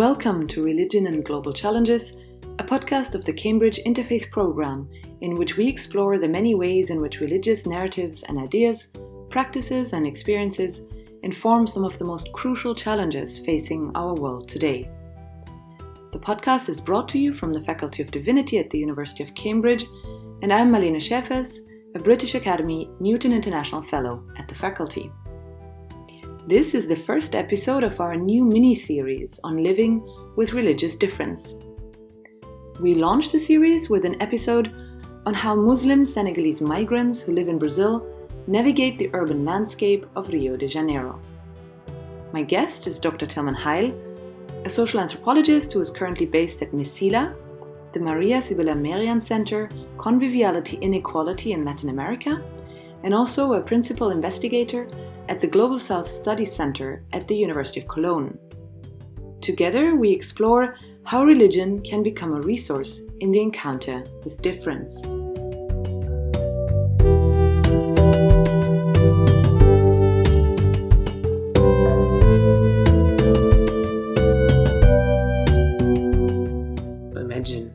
Welcome to Religion and Global Challenges, a podcast of the Cambridge Interfaith Programme, in which we explore the many ways in which religious narratives and ideas, practices and experiences inform some of the most crucial challenges facing our world today. The podcast is brought to you from the Faculty of Divinity at the University of Cambridge, and I'm Marlene Schäfers, a British Academy Newton International Fellow at the faculty. This is the first episode of our new mini series on living with religious difference. We launched the series with an episode on how Muslim Senegalese migrants who live in Brazil navigate the urban landscape of Rio de Janeiro. My guest is Dr. Tilman Heil, a social anthropologist who is currently based at Mecila, the Maria Sibylla Merian Center Conviviality Inequality in Latin America, and also a principal investigator at the Global South Studies Center at the University of Cologne. Together, we explore how religion can become a resource in the encounter with difference. Imagine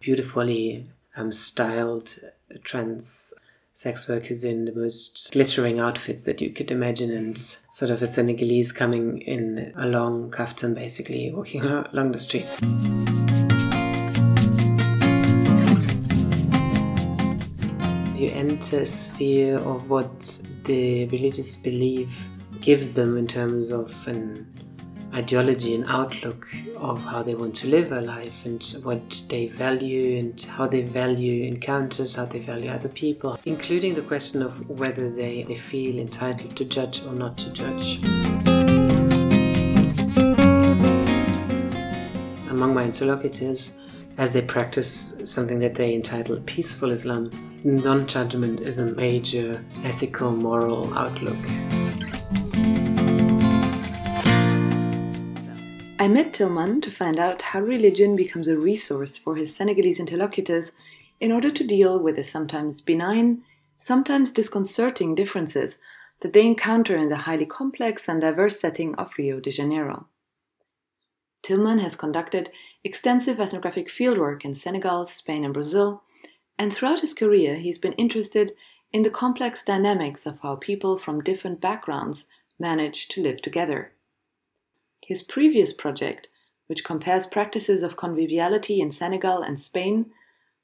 beautifully um, styled trans sex workers in the most glittering outfits that you could imagine and sort of a Senegalese coming in a long kaftan basically walking along the street. You enter a sphere of what the religious belief gives them in terms of an ideology and outlook of how they want to live their life and what they value and how they value encounters, how they value other people, including the question of whether they, they feel entitled to judge or not to judge. Among my interlocutors, as they practice something that they entitle peaceful Islam, non judgment is a major ethical, moral outlook. I met Tilman to find out how religion becomes a resource for his Senegalese interlocutors in order to deal with the sometimes benign, sometimes disconcerting differences that they encounter in the highly complex and diverse setting of Rio de Janeiro. Tilman has conducted extensive ethnographic fieldwork in Senegal, Spain, and Brazil, and throughout his career he's been interested in the complex dynamics of how people from different backgrounds manage to live together. His previous project, which compares practices of conviviality in Senegal and Spain,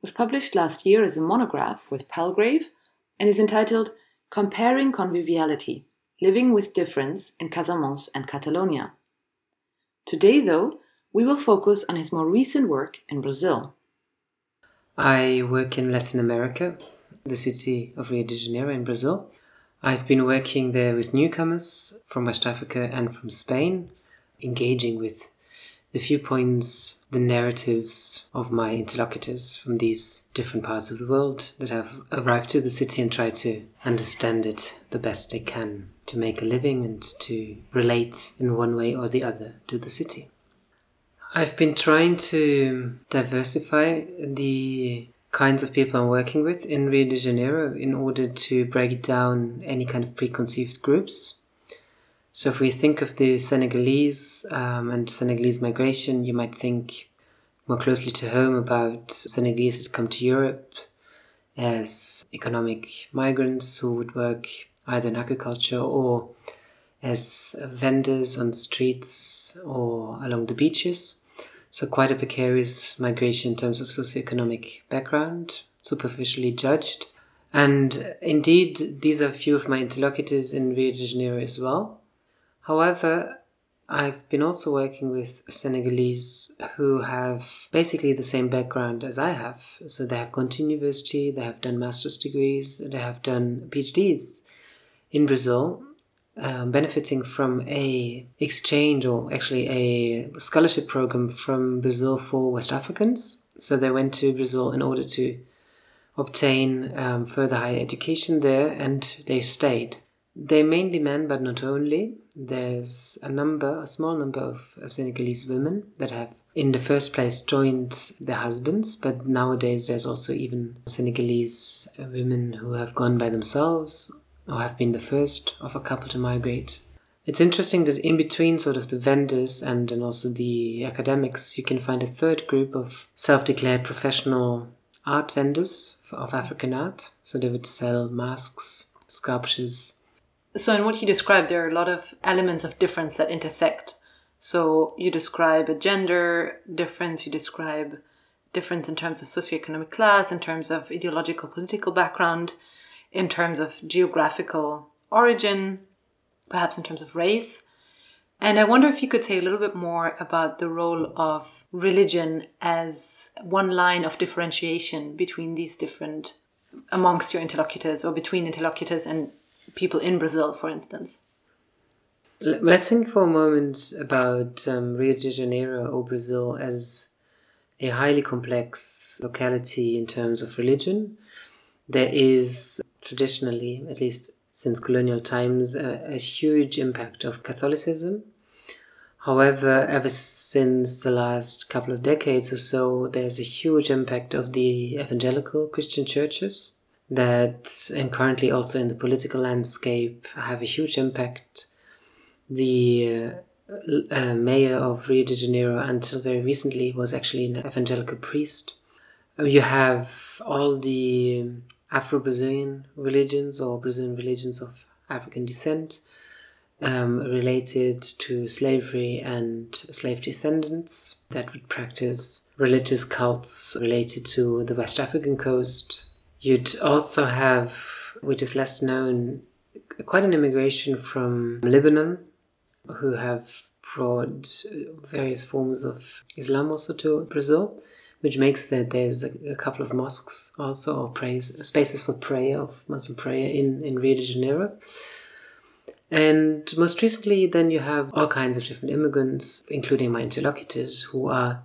was published last year as a monograph with Palgrave and is entitled Comparing Conviviality Living with Difference in Casamance and Catalonia. Today, though, we will focus on his more recent work in Brazil. I work in Latin America, the city of Rio de Janeiro in Brazil. I've been working there with newcomers from West Africa and from Spain, engaging with the viewpoints, the narratives of my interlocutors from these different parts of the world that have arrived to the city and try to understand it the best they can to make a living and to relate in one way or the other to the city. I've been trying to diversify the kinds of people I'm working with in Rio de Janeiro in order to break down any kind of preconceived groups so if we think of the Senegalese um, and Senegalese migration, you might think more closely to home about Senegalese that come to Europe as economic migrants who would work either in agriculture or as vendors on the streets or along the beaches. So quite a precarious migration in terms of socioeconomic background, superficially judged. And indeed, these are a few of my interlocutors in Rio de Janeiro as well. However, I've been also working with Senegalese who have basically the same background as I have. So they have gone to university, they have done master's degrees, they have done PhDs in Brazil, um, benefiting from a exchange or actually a scholarship program from Brazil for West Africans. So they went to Brazil in order to obtain um, further higher education there, and they stayed. They mainly men, but not only there's a number, a small number of uh, Senegalese women that have, in the first place, joined their husbands, but nowadays there's also even Senegalese women who have gone by themselves or have been the first of a couple to migrate. It's interesting that in between sort of the vendors and then also the academics, you can find a third group of self-declared professional art vendors of African art. So they would sell masks, sculptures. So in what you described, there are a lot of elements of difference that intersect. So you describe a gender difference, you describe difference in terms of socioeconomic class, in terms of ideological political background, in terms of geographical origin, perhaps in terms of race. And I wonder if you could say a little bit more about the role of religion as one line of differentiation between these different, amongst your interlocutors or between interlocutors and people in Brazil, for instance. Let's think for a moment about um, Rio de Janeiro or Brazil as a highly complex locality in terms of religion. There is traditionally, at least since colonial times, a, a huge impact of Catholicism. However, ever since the last couple of decades or so, there's a huge impact of the evangelical Christian churches that, and currently also in the political landscape, have a huge impact. The uh, uh, mayor of Rio de Janeiro, until very recently, was actually an evangelical priest. You have all the Afro Brazilian religions or Brazilian religions of African descent um, related to slavery and slave descendants that would practice religious cults related to the West African coast. You'd also have, which is less known, quite an immigration from Lebanon who have brought various forms of Islam also to Brazil which makes that there's a, a, couple of mosques also, or praise, spaces for prayer of Muslim prayer in, in Rio de Janeiro. And most recently, then you have all kinds of different immigrants, including my interlocutors, who are,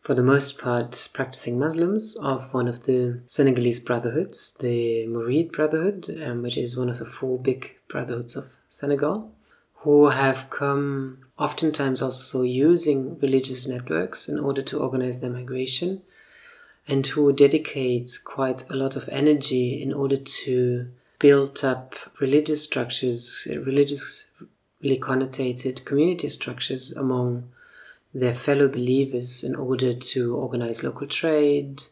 for the most part, practicing Muslims of one of the Senegalese brotherhoods, the Murid Brotherhood, um, which is one of the four big brotherhoods of Senegal, who have come oftentimes also using religious networks in order to organize their migration, and who dedicate quite a lot of energy in order to build up religious structures, religiously connotated community structures among their fellow believers in order to organize local trade,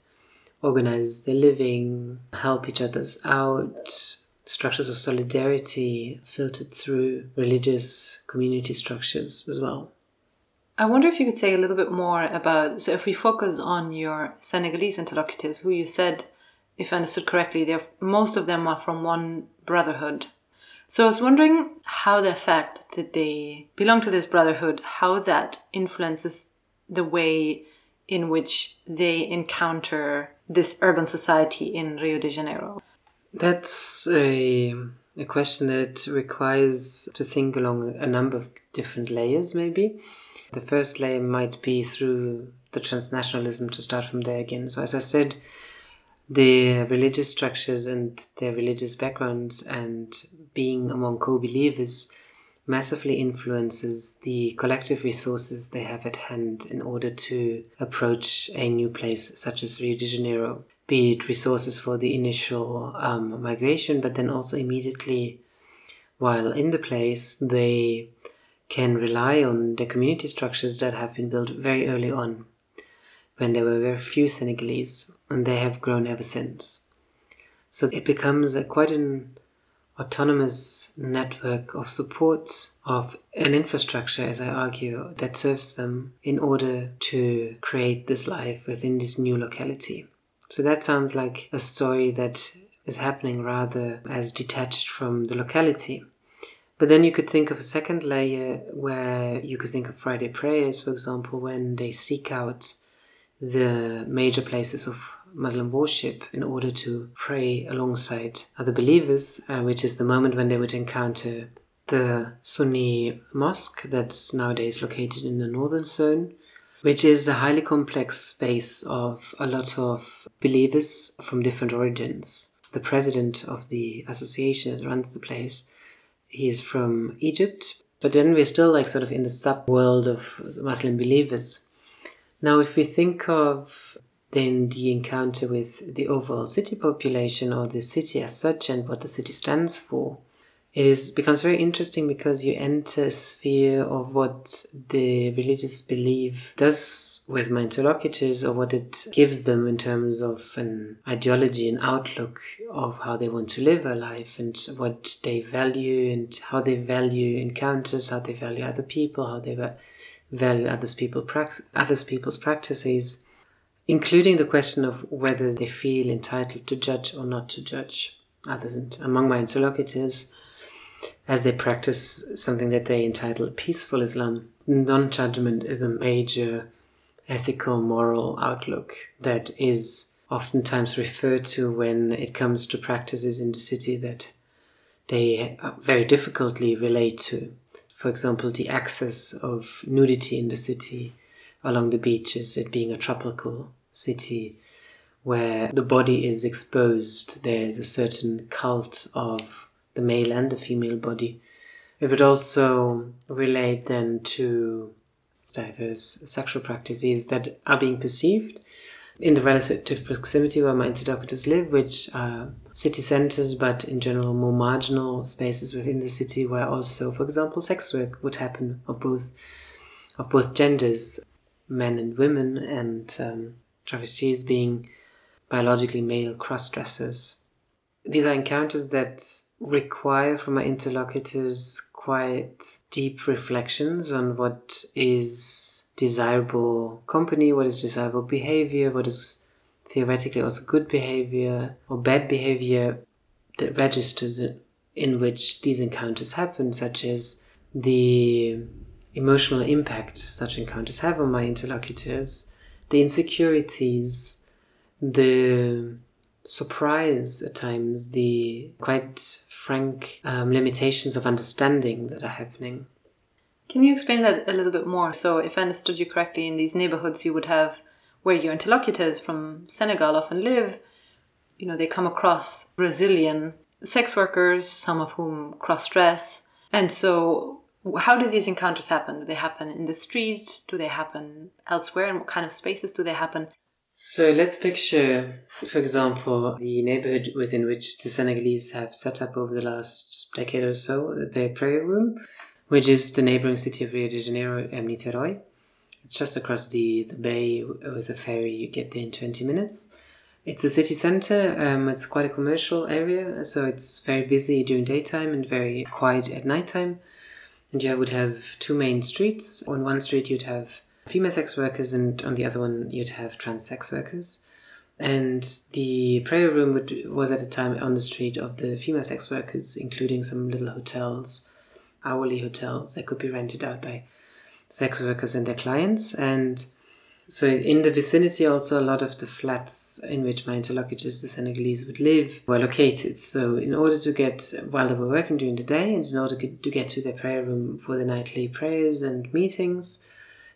organize their living, help each other's out, structures of solidarity filtered through religious community structures as well. I wonder if you could say a little bit more about. So, if we focus on your Senegalese interlocutors, who you said, if understood correctly, they're most of them are from one brotherhood. So, I was wondering how the fact that they belong to this brotherhood, how that influences the way in which they encounter this urban society in Rio de Janeiro. That's a, a question that requires to think along a number of different layers, maybe. The first layer might be through the transnationalism to start from there again. So, as I said, their religious structures and their religious backgrounds and being among co believers massively influences the collective resources they have at hand in order to approach a new place such as Rio de Janeiro be it resources for the initial um, migration, but then also immediately while in the place, they can rely on the community structures that have been built very early on when there were very few Senegalese, and they have grown ever since. So it becomes a, quite an autonomous network of support of an infrastructure, as I argue, that serves them in order to create this life within this new locality. So that sounds like a story that is happening rather as detached from the locality. But then you could think of a second layer where you could think of Friday prayers, for example, when they seek out the major places of Muslim worship in order to pray alongside other believers, uh, which is the moment when they would encounter the Sunni mosque that's nowadays located in the northern zone, which is a highly complex space of a lot of believers from different origins. The president of the association that runs the place, he is from Egypt, but then we're still like sort of in the sub world of Muslim believers. Now, if we think of then the encounter with the overall city population or the city as such and what the city stands for, it is becomes very interesting because you enter a sphere of what the religious belief does with my interlocutors or what it gives them in terms of an ideology and outlook of how they want to live a life and what they value and how they value encounters, how they value other people, how they value others people others people's practices, including the question of whether they feel entitled to judge or not to judge others. And among my interlocutors, as they practice something that they entitle peaceful Islam. Non judgment is a major ethical, moral outlook that is oftentimes referred to when it comes to practices in the city that they very difficultly relate to. For example, the access of nudity in the city along the beaches, it being a tropical city where the body is exposed, there's a certain cult of the male and the female body. It would also relate then to diverse sexual practices that are being perceived in the relative proximity where my interlocutors live, which are city centers, but in general more marginal spaces within the city, where also, for example, sex work would happen of both of both genders, men and women, and um, travestis being biologically male cross dressers. These are encounters that require from my interlocutors quite deep reflections on what is desirable company, what is desirable behavior, what is theoretically also good behavior or bad behavior that registers in which these encounters happen, such as the emotional impact such encounters have on my interlocutors, the insecurities, the surprise at times, the quite frank um, limitations of understanding that are happening. Can you explain that a little bit more? So, if I understood you correctly, in these neighborhoods, you would have where your interlocutors from Senegal often live. You know, they come across Brazilian sex workers, some of whom cross dress. And so, how do these encounters happen? Do they happen in the street? Do they happen elsewhere? And what kind of spaces do they happen? So let's picture, for example, the neighborhood within which the Senegalese have set up over the last decade or so, their prayer room, which is the neighboring city of Rio de Janeiro, Niterói. It's just across the, the bay with a ferry, you get there in 20 minutes. It's a city center, um, it's quite a commercial area, so it's very busy during daytime and very quiet at nighttime. And you would have two main streets. On one street, you'd have female sex workers, and on the other one you'd have trans sex workers. And the prayer room would, was at the time on the street of the female sex workers, including some little hotels, hourly hotels that could be rented out by sex workers and their clients. And so in the vicinity, also a lot of the flats in which my interlocutors, the Senegalese, would live were located. So in order to get, while they were working during the day, and in order to get to their prayer room for the nightly prayers and meetings,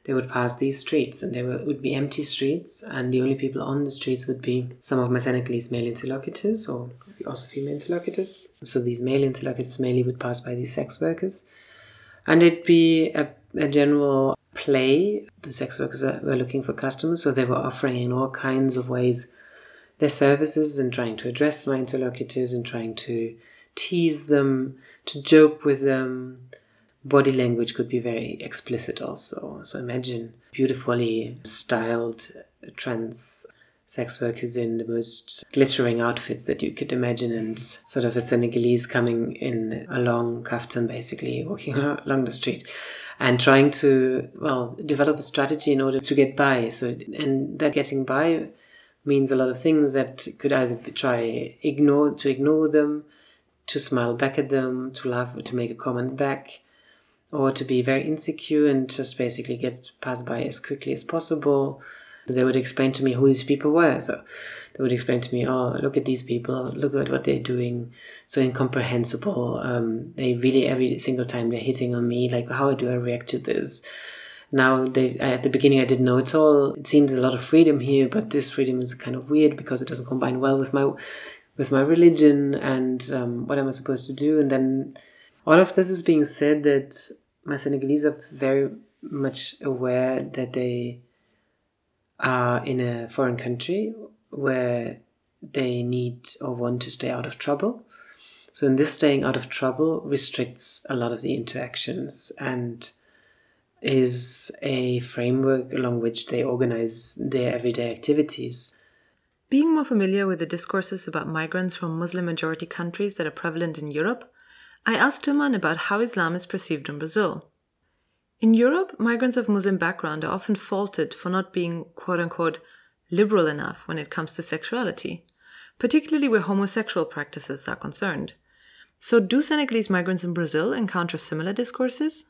they would pass these streets and there would be empty streets and the only people on the streets would be some of my Senegalese male interlocutors or also female interlocutors. So these male interlocutors mainly would pass by these sex workers and it'd be a, a general play. The sex workers were looking for customers so they were offering in all kinds of ways their services and trying to address my interlocutors and trying to tease them, to joke with them, body language could be very explicit also. So imagine beautifully styled trans sex workers in the most glittering outfits that you could imagine and sort of a Senegalese coming in a long kaftan basically walking along the street and trying to well develop a strategy in order to get by so and that getting by means a lot of things that could either try ignore to ignore them to smile back at them to laugh to make a comment back or to be very insecure and just basically get passed by as quickly as possible. They would explain to me who these people were. So they would explain to me, oh, look at these people, look at what they're doing, so incomprehensible. Um, they really every single time they're hitting on me, like how do I react to this? Now they at the beginning I didn't know it's all. It seems a lot of freedom here, but this freedom is kind of weird because it doesn't combine well with my with my religion and um, what am I supposed to do? And then all of this is being said that my Senegalese are very much aware that they are in a foreign country where they need or want to stay out of trouble. So, in this staying out of trouble restricts a lot of the interactions and is a framework along which they organize their everyday activities. Being more familiar with the discourses about migrants from Muslim majority countries that are prevalent in Europe, I asked Tilman about how Islam is perceived in Brazil. In Europe, migrants of Muslim background are often faulted for not being quote unquote liberal enough when it comes to sexuality, particularly where homosexual practices are concerned. So, do Senegalese migrants in Brazil encounter similar discourses?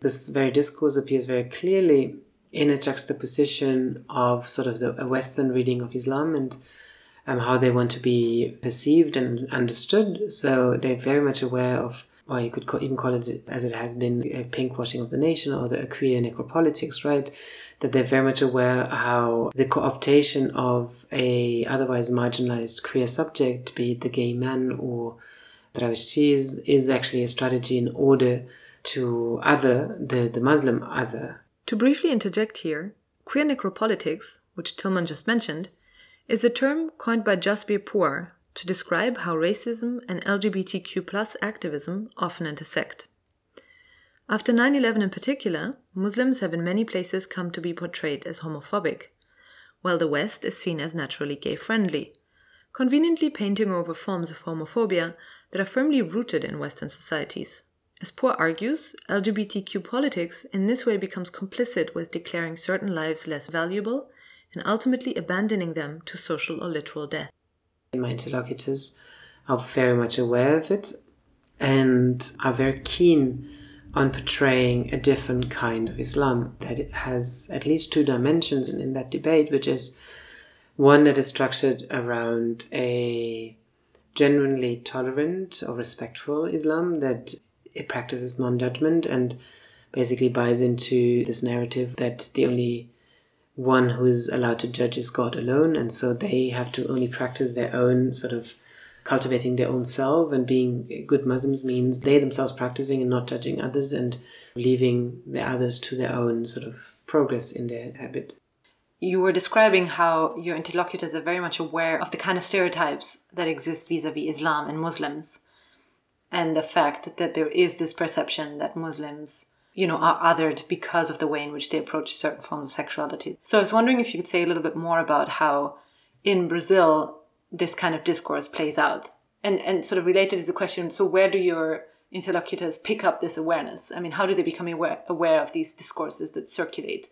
This very discourse appears very clearly in a juxtaposition of sort of the, a Western reading of Islam and um, how they want to be perceived and understood. So they're very much aware of, or you could call, even call it as it has been, a pinkwashing of the nation or the queer necropolitics, right? That they're very much aware how the co-optation of a otherwise marginalized queer subject, be it the gay man or travestis, is actually a strategy in order to other the, the Muslim other to briefly interject here, queer necropolitics, which Tilman just mentioned, is a term coined by Jasbir Puar to describe how racism and LGBTQ plus activism often intersect. After 9 11 in particular, Muslims have in many places come to be portrayed as homophobic, while the West is seen as naturally gay friendly, conveniently painting over forms of homophobia that are firmly rooted in Western societies. As Puar argues, LGBTQ politics in this way becomes complicit with declaring certain lives less valuable and ultimately abandoning them to social or literal death. My interlocutors are very much aware of it and are very keen on portraying a different kind of Islam that has at least two dimensions in, in that debate, which is one that is structured around a genuinely tolerant or respectful Islam that it practices non judgment and basically buys into this narrative that the only one who is allowed to judge is God alone, and so they have to only practice their own sort of cultivating their own self and being good Muslims means they themselves practicing and not judging others and leaving the others to their own sort of progress in their habit. You were describing how your interlocutors are very much aware of the kind of stereotypes that exist vis a vis Islam and Muslims and the fact that there is this perception that Muslims, you know, are othered because of the way in which they approach certain forms of sexuality. So I was wondering if you could say a little bit more about how in Brazil this kind of discourse plays out. And and sort of related is the question, so where do your interlocutors pick up this awareness? I mean, how do they become aware, aware of these discourses that circulate?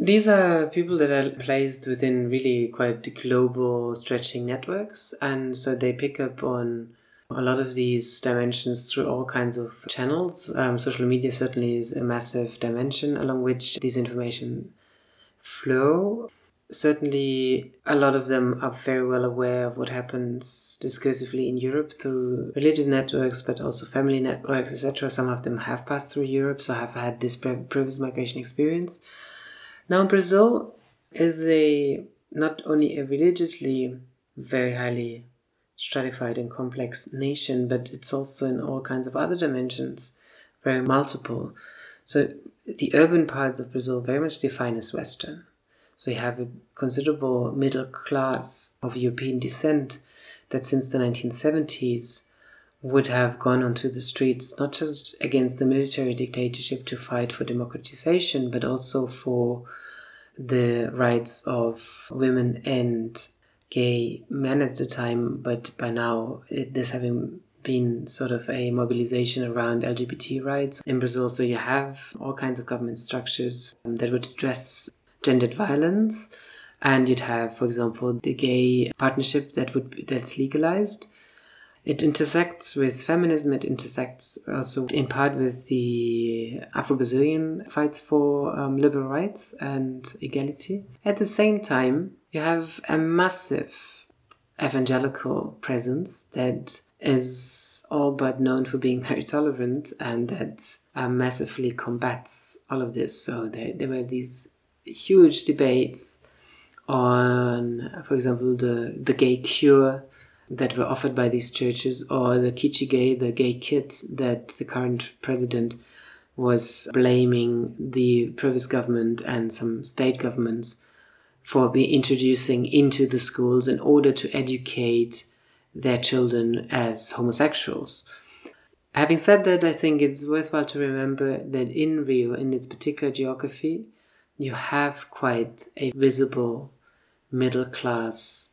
These are people that are placed within really quite global stretching networks, and so they pick up on a lot of these dimensions through all kinds of channels. Um, social media certainly is a massive dimension along which these information flow. Certainly, a lot of them are very well aware of what happens discursively in Europe through religious networks, but also family networks, etc. Some of them have passed through Europe, so have had this previous migration experience. Now, Brazil is a not only a religiously very highly stratified and complex nation, but it's also in all kinds of other dimensions, very multiple. So the urban parts of Brazil very much define as Western. So you have a considerable middle class of European descent that since the 1970s would have gone onto the streets not just against the military dictatorship to fight for democratization, but also for the rights of women and gay men at the time, but by now it, there's having been sort of a mobilization around LGBT rights in Brazil. So you have all kinds of government structures um, that would address gendered violence, and you'd have, for example, the gay partnership that would that's legalized. It intersects with feminism. It intersects also in part with the Afro-Brazilian fights for um, liberal rights and equality. At the same time, you have a massive evangelical presence that is all but known for being very tolerant and that uh, massively combats all of this. So there, there were these huge debates on, for example, the, the gay cure that were offered by these churches or the kit gay, the gay kit that the current president was blaming the previous government and some state governments for be introducing into the schools in order to educate their children as homosexuals. Having said that, I think it's worthwhile to remember that in Rio, in its particular geography, you have quite a visible middle class,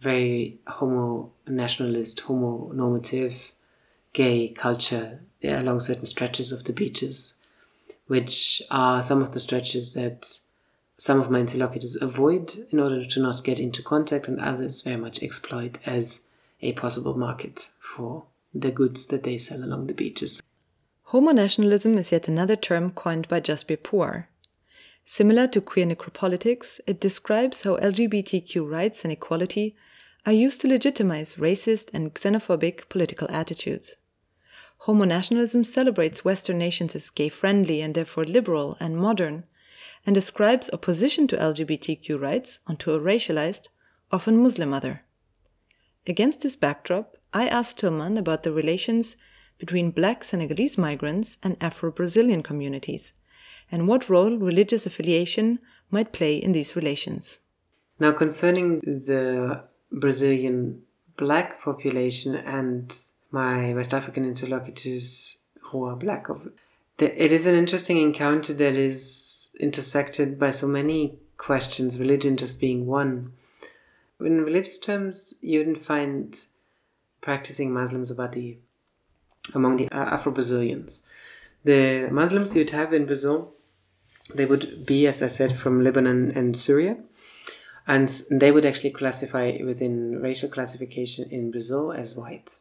very homo nationalist, homo normative, gay culture along certain stretches of the beaches, which are some of the stretches that some of my interlocutors avoid in order to not get into contact, and others very much exploit as a possible market for the goods that they sell along the beaches. Homo nationalism is yet another term coined by Jasbir Puar. Similar to queer necropolitics, it describes how LGBTQ rights and equality are used to legitimize racist and xenophobic political attitudes. Homo nationalism celebrates Western nations as gay friendly and therefore liberal and modern, and ascribes opposition to LGBTQ rights onto a racialized, often Muslim other. Against this backdrop, I asked Tilman about the relations between black Senegalese migrants and Afro Brazilian communities, and what role religious affiliation might play in these relations. Now, concerning the Brazilian black population and my West African interlocutors who are black. It is an interesting encounter that is intersected by so many questions, religion just being one. In religious terms, you wouldn't find practicing Muslims about the among the Afro Brazilians. The Muslims you'd have in Brazil, they would be, as I said, from Lebanon and Syria. And they would actually classify within racial classification in Brazil as white.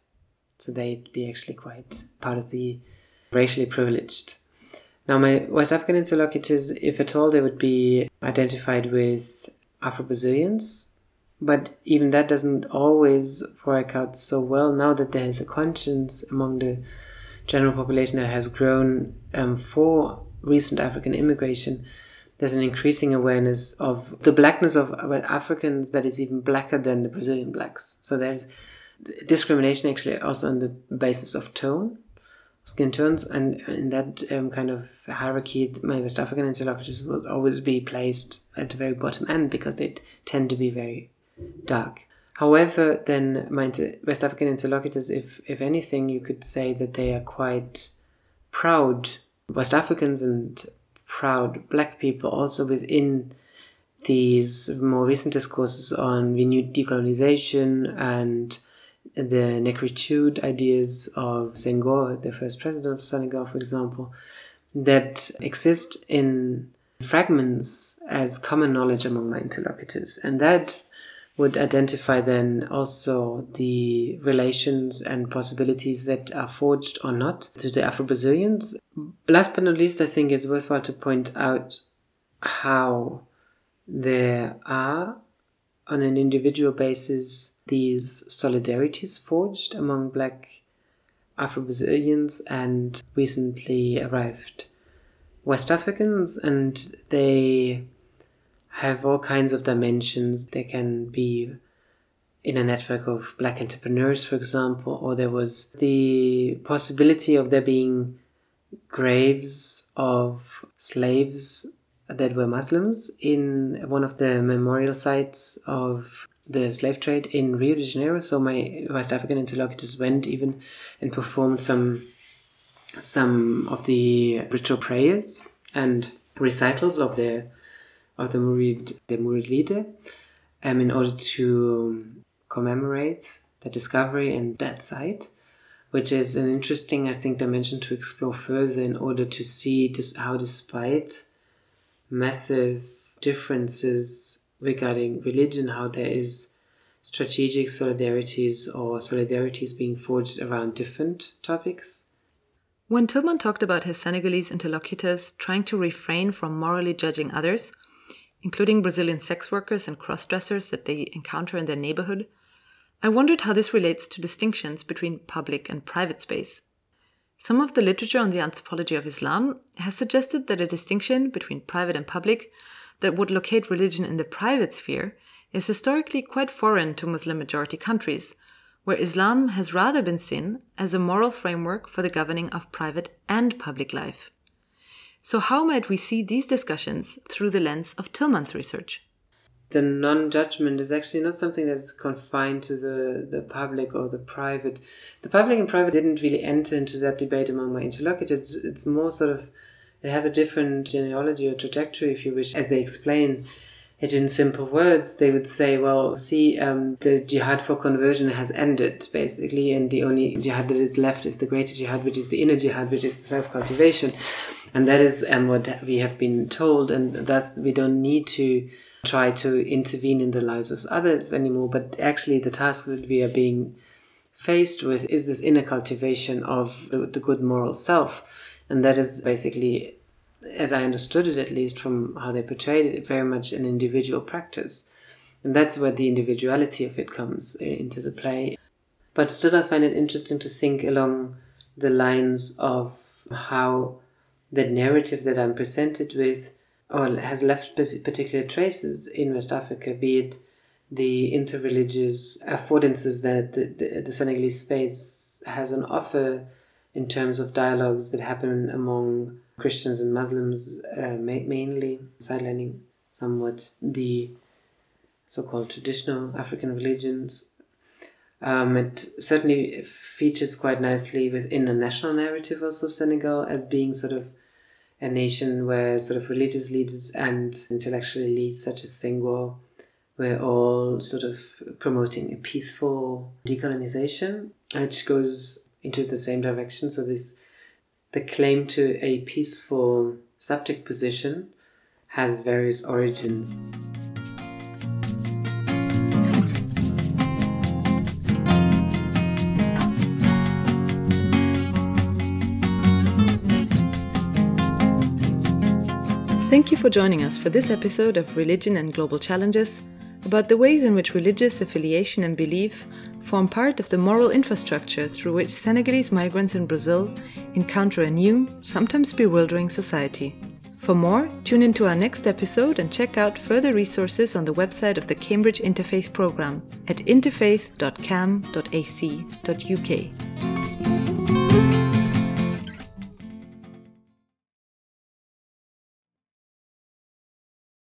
So they'd be actually quite part of the racially privileged. Now, my West African interlocutors, if at all, they would be identified with Afro Brazilians, but even that doesn't always work out so well now that there is a conscience among the general population that has grown um, for recent African immigration. There's an increasing awareness of the blackness of Africans that is even blacker than the Brazilian blacks. So there's discrimination actually also on the basis of tone, skin tones, and in that um, kind of hierarchy, my West African interlocutors will always be placed at the very bottom end because they tend to be very dark. However, then my West African interlocutors, if if anything, you could say that they are quite proud West Africans and proud Black people also within these more recent discourses on renewed decolonization and the negritude ideas of Senghor, the first president of Senegal, for example, that exist in fragments as common knowledge among my interlocutors. And that would identify then also the relations and possibilities that are forged or not to the Afro Brazilians. Last but not least, I think it's worthwhile to point out how there are on an individual basis these solidarities forged among black Afro Brazilians and recently arrived West Africans, and they have all kinds of dimensions. They can be in a network of black entrepreneurs, for example, or there was the possibility of there being graves of slaves that were Muslims in one of the memorial sites of the slave trade in Rio de Janeiro. So my West African interlocutors went even and performed some some of the ritual prayers and recitals of the of the Murid the Murid leader um, in order to commemorate the discovery and that site which is an interesting, I think, dimension to explore further in order to see just how, despite massive differences regarding religion, how there is strategic solidarities or solidarities being forged around different topics. When Tilman talked about his Senegalese interlocutors trying to refrain from morally judging others, including Brazilian sex workers and cross dressers that they encounter in their neighborhood, I wondered how this relates to distinctions between public and private space. Some of the literature on the anthropology of Islam has suggested that a distinction between private and public that would locate religion in the private sphere is historically quite foreign to Muslim majority countries, where Islam has rather been seen as a moral framework for the governing of private and public life. So, how might we see these discussions through the lens of Tilman's research? the non-judgment is actually not something that's confined to the, the public or the private. The public and private didn't really enter into that debate among my interlocutors. It's, it's more sort of, it has a different genealogy or trajectory, if you wish, as they explain it in simple words. They would say, well, see, um, the jihad for conversion has ended, basically, and the only jihad that is left is the greater jihad, which is the inner jihad, which is self-cultivation. And that is um, what we have been told, and thus we don't need to try to intervene in the lives of others anymore, but actually the task that we are being faced with is this inner cultivation of the, the good moral self. And that is basically, as I understood it at least from how they portrayed it, very much an individual practice. And that's where the individuality of it comes eh, into the play. But still, I find it interesting to think along the lines of how the narrative that I'm presented with or has left particular traces in West Africa, be it the interreligious affordances that the, the, the Senegalese space has on offer in terms of dialogues that happen among Christians and Muslims uh, ma- mainly, sidelining somewhat the so-called traditional African religions. Um, it certainly features quite nicely within a national narrative also of Senegal as being sort of a nation where sort of religious leaders and intellectual elites such as Senghor were all sort of promoting a peaceful decolonization, which goes into the same direction. So this the claim to a peaceful subject position has various origins. Thank you for joining us for this episode of Religion and Global Challenges about the ways in which religious affiliation and belief form part of the moral infrastructure through which Senegalese migrants in Brazil encounter a new, sometimes bewildering society. For more, tune into our next episode and check out further resources on the website of the Cambridge Interfaith Programme at interfaith.cam.ac.uk.